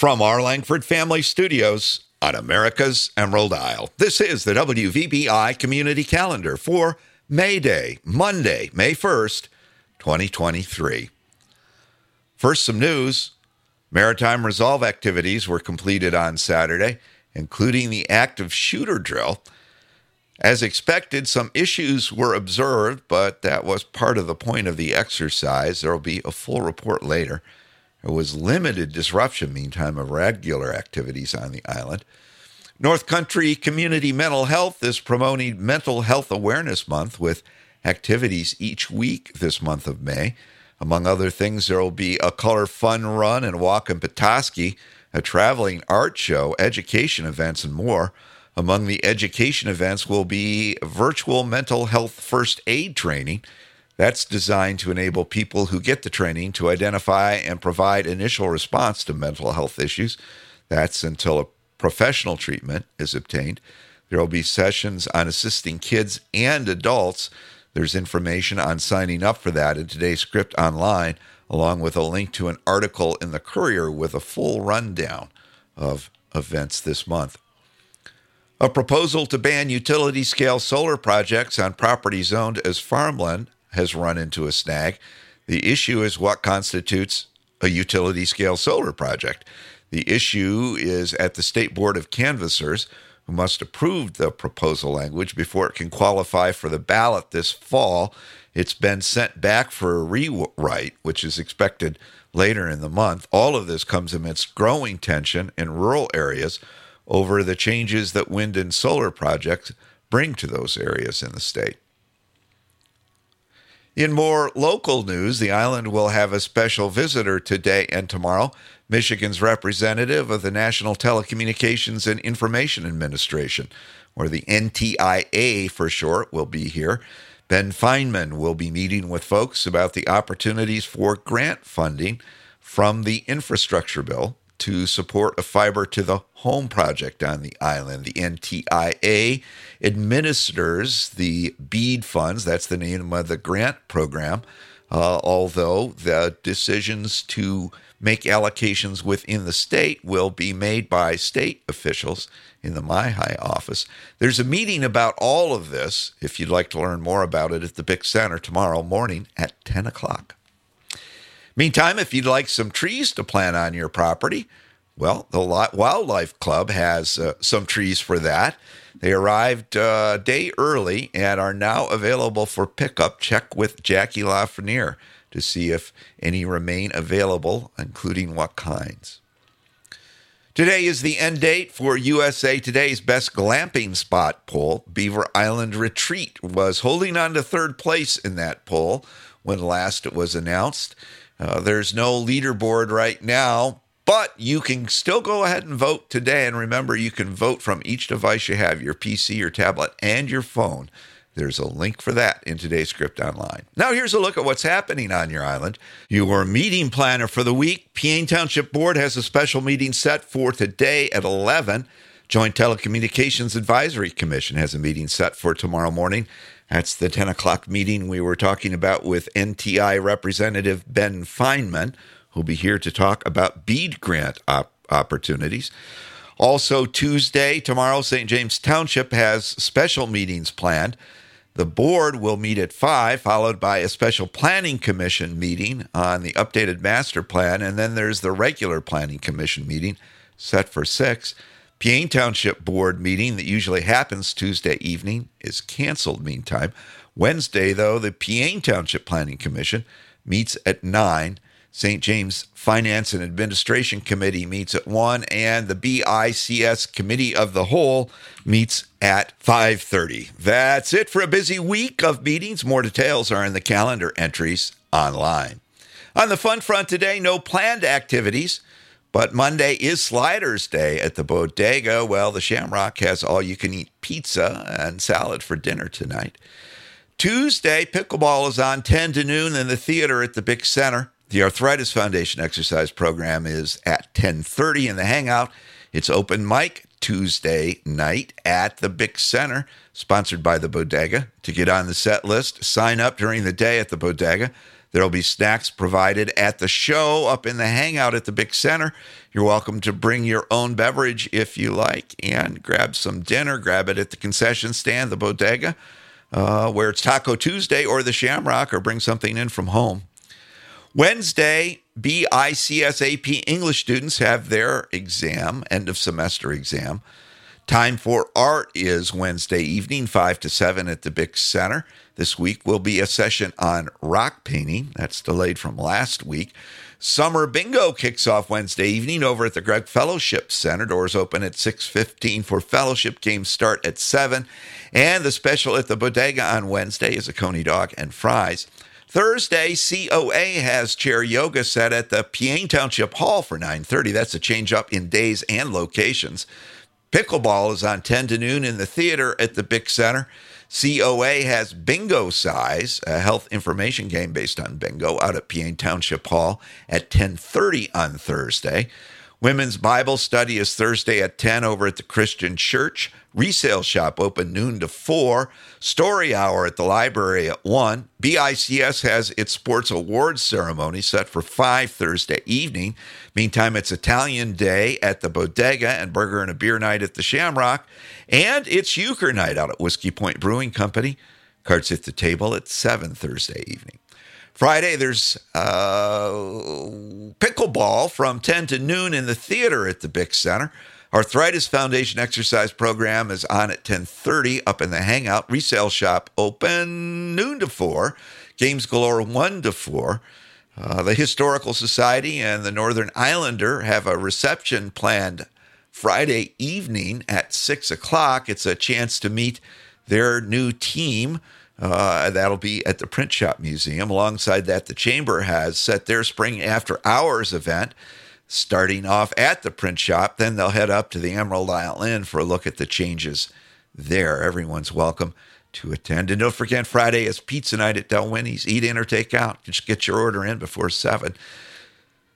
From our Langford Family Studios on America's Emerald Isle, this is the WVBI Community Calendar for May Day, Monday, May 1st, 2023. First, some news. Maritime resolve activities were completed on Saturday, including the active shooter drill. As expected, some issues were observed, but that was part of the point of the exercise. There will be a full report later. There was limited disruption, meantime, of regular activities on the island. North Country Community Mental Health is promoting Mental Health Awareness Month with activities each week this month of May. Among other things, there will be a color fun run and walk in Petoskey, a traveling art show, education events, and more. Among the education events will be virtual mental health first aid training. That's designed to enable people who get the training to identify and provide initial response to mental health issues. That's until a professional treatment is obtained. There will be sessions on assisting kids and adults. There's information on signing up for that in today's script online, along with a link to an article in the Courier with a full rundown of events this month. A proposal to ban utility scale solar projects on property zoned as farmland has run into a snag. The issue is what constitutes a utility scale solar project. The issue is at the State Board of Canvassers, who must approve the proposal language before it can qualify for the ballot this fall. It's been sent back for a rewrite, which is expected later in the month. All of this comes amidst growing tension in rural areas over the changes that wind and solar projects bring to those areas in the state. In more local news, the island will have a special visitor today and tomorrow. Michigan's representative of the National Telecommunications and Information Administration, or the NTIA for short, will be here. Ben Feinman will be meeting with folks about the opportunities for grant funding from the infrastructure bill to support a fiber to the home project on the island. The NTIA administers the BEAD funds, that's the name of the grant program, uh, although the decisions to make allocations within the state will be made by state officials in the MIHI office. There's a meeting about all of this, if you'd like to learn more about it, at the Bick Center tomorrow morning at 10 o'clock. Meantime, if you'd like some trees to plant on your property, well, the Wildlife Club has uh, some trees for that. They arrived a uh, day early and are now available for pickup. Check with Jackie Lafreniere to see if any remain available, including what kinds. Today is the end date for USA Today's Best Glamping Spot poll. Beaver Island Retreat was holding on to third place in that poll when last it was announced. Uh, there's no leaderboard right now, but you can still go ahead and vote today. And remember, you can vote from each device you have your PC, your tablet, and your phone. There's a link for that in today's script online. Now, here's a look at what's happening on your island. Your meeting planner for the week. Peaine Township Board has a special meeting set for today at 11. Joint Telecommunications Advisory Commission has a meeting set for tomorrow morning. That's the 10 o'clock meeting we were talking about with NTI Representative Ben Feinman, who'll be here to talk about BEAD grant op- opportunities. Also, Tuesday, tomorrow, St. James Township has special meetings planned. The board will meet at 5, followed by a special planning commission meeting on the updated master plan, and then there's the regular planning commission meeting set for 6. Peaine Township Board meeting that usually happens Tuesday evening is canceled meantime. Wednesday, though, the Peaine Township Planning Commission meets at 9. St. James Finance and Administration Committee meets at 1 and the BICS Committee of the Whole meets at 5:30. That's it for a busy week of meetings. More details are in the calendar entries online. On the fun front today, no planned activities. But Monday is Sliders Day at the bodega. Well, the Shamrock has all you can eat pizza and salad for dinner tonight. Tuesday, pickleball is on 10 to noon in the theater at the Bick Center. The Arthritis Foundation exercise program is at 10:30 in the Hangout. It's open mic Tuesday night at the Bick Center, sponsored by the Bodega. To get on the set list, sign up during the day at the Bodega. There will be snacks provided at the show up in the hangout at the Big Center. You're welcome to bring your own beverage if you like and grab some dinner. Grab it at the concession stand, the bodega, uh, where it's Taco Tuesday or the Shamrock, or bring something in from home. Wednesday, BICS AP English students have their exam, end of semester exam. Time for art is Wednesday evening, 5 to 7 at the Bix Center. This week will be a session on rock painting. That's delayed from last week. Summer Bingo kicks off Wednesday evening over at the Gregg Fellowship Center. Doors open at 6:15 for fellowship. Games start at 7. And the special at the bodega on Wednesday is a coney dog and fries. Thursday, COA has chair yoga set at the Peaine Township Hall for 9:30. That's a change up in days and locations. Pickleball is on 10 to noon in the theater at the Bick Center. COA has Bingocize, a health information game based on bingo, out at Peaine Township Hall at 10:30 on Thursday. Women's Bible study is Thursday at 10 over at the Christian Church. Resale shop open noon to 4. Story hour at the library at 1. BICS has its sports awards ceremony set for 5 Thursday evening. Meantime, it's Italian Day at the Bodega and Burger and a Beer Night at the Shamrock. And it's Euchre Night out at Whiskey Point Brewing Company. Cards at the table at 7 Thursday evening. Friday, there's uh, pickleball from 10 to noon in the theater at the Bick Center. Arthritis Foundation exercise program is on at 10:30 up in the Hangout. Resale shop open noon to 4. Games galore 1 to 4. Uh, the Historical Society and the Northern Islander have a reception planned Friday evening at 6 o'clock. It's a chance to meet their new team. Uh, that'll be at the Print Shop Museum. Alongside that, the Chamber has set their Spring After Hours event starting off at the print shop. Then they'll head up to the Emerald Isle Inn for a look at the changes there. Everyone's welcome to attend. And don't forget, Friday is pizza night at Dalwhinnie's. Eat in or take out. Just get your order in before 7.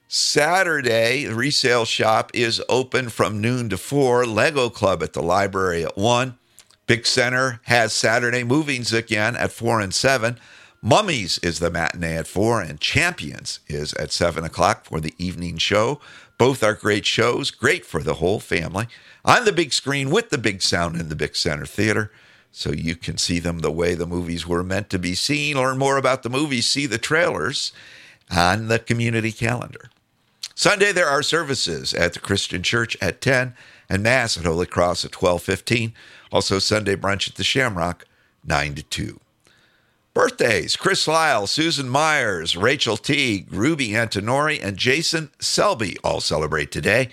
Saturday, the resale shop is open from noon to 4. Lego Club at the library at 1. Bick Center has Saturday movings again at 4 and 7. Mummies is the matinee at 4, and Champions is at 7 o'clock for the evening show. Both are great shows, great for the whole family. On the big screen with the big sound in the Big Center Theater, so you can see them the way the movies were meant to be seen. Learn more about the movies, see the trailers on the community calendar. Sunday, there are services at the Christian Church at 10 and Mass at Holy Cross at 1215. Also, Sunday brunch at the Shamrock, 9 to 2. Birthdays Chris Lyle, Susan Myers, Rachel Teague, Ruby Antonori, and Jason Selby all celebrate today.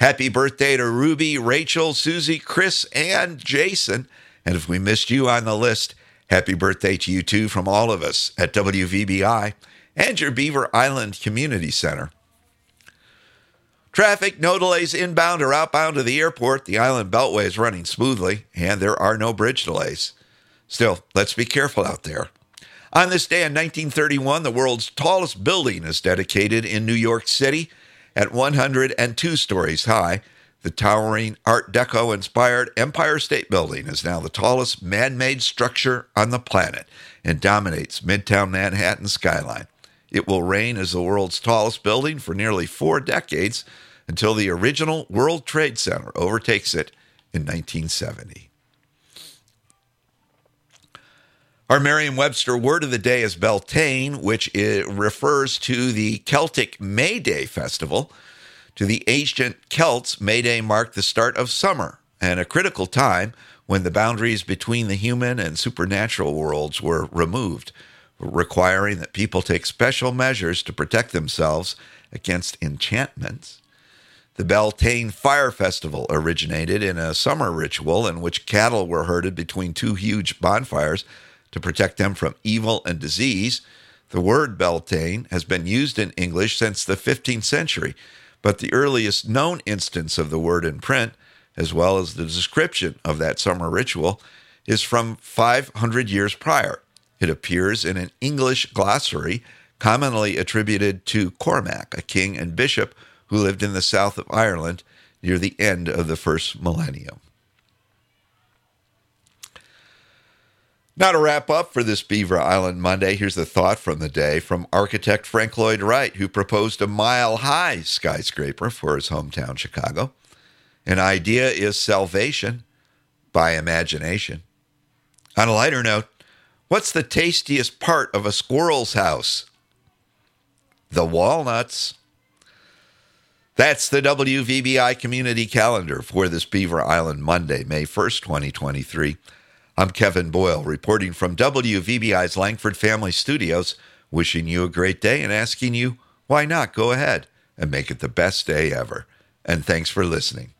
Happy birthday to Ruby, Rachel, Susie, Chris, and Jason. And if we missed you on the list, happy birthday to you too from all of us at WVBI and your Beaver Island Community Center. Traffic, no delays inbound or outbound to the airport. The island beltway is running smoothly, and there are no bridge delays. Still, let's be careful out there. On this day in 1931, the world's tallest building is dedicated in New York City at 102 stories high. The towering Art Deco inspired Empire State Building is now the tallest man made structure on the planet and dominates Midtown Manhattan skyline. It will reign as the world's tallest building for nearly four decades until the original World Trade Center overtakes it in 1970. Our Merriam Webster word of the day is Beltane, which refers to the Celtic May Day festival. To the ancient Celts, May Day marked the start of summer and a critical time when the boundaries between the human and supernatural worlds were removed, requiring that people take special measures to protect themselves against enchantments. The Beltane Fire Festival originated in a summer ritual in which cattle were herded between two huge bonfires to protect them from evil and disease. The word Beltane has been used in English since the 15th century, but the earliest known instance of the word in print, as well as the description of that summer ritual, is from 500 years prior. It appears in an English glossary commonly attributed to Cormac, a king and bishop who lived in the south of Ireland near the end of the first millennium. Now, to wrap up for this Beaver Island Monday, here's the thought from the day from architect Frank Lloyd Wright, who proposed a mile high skyscraper for his hometown, Chicago. An idea is salvation by imagination. On a lighter note, what's the tastiest part of a squirrel's house? The walnuts. That's the WVBI community calendar for this Beaver Island Monday, May 1st, 2023. I'm Kevin Boyle, reporting from WVBI's Langford Family Studios, wishing you a great day and asking you, why not go ahead and make it the best day ever? And thanks for listening.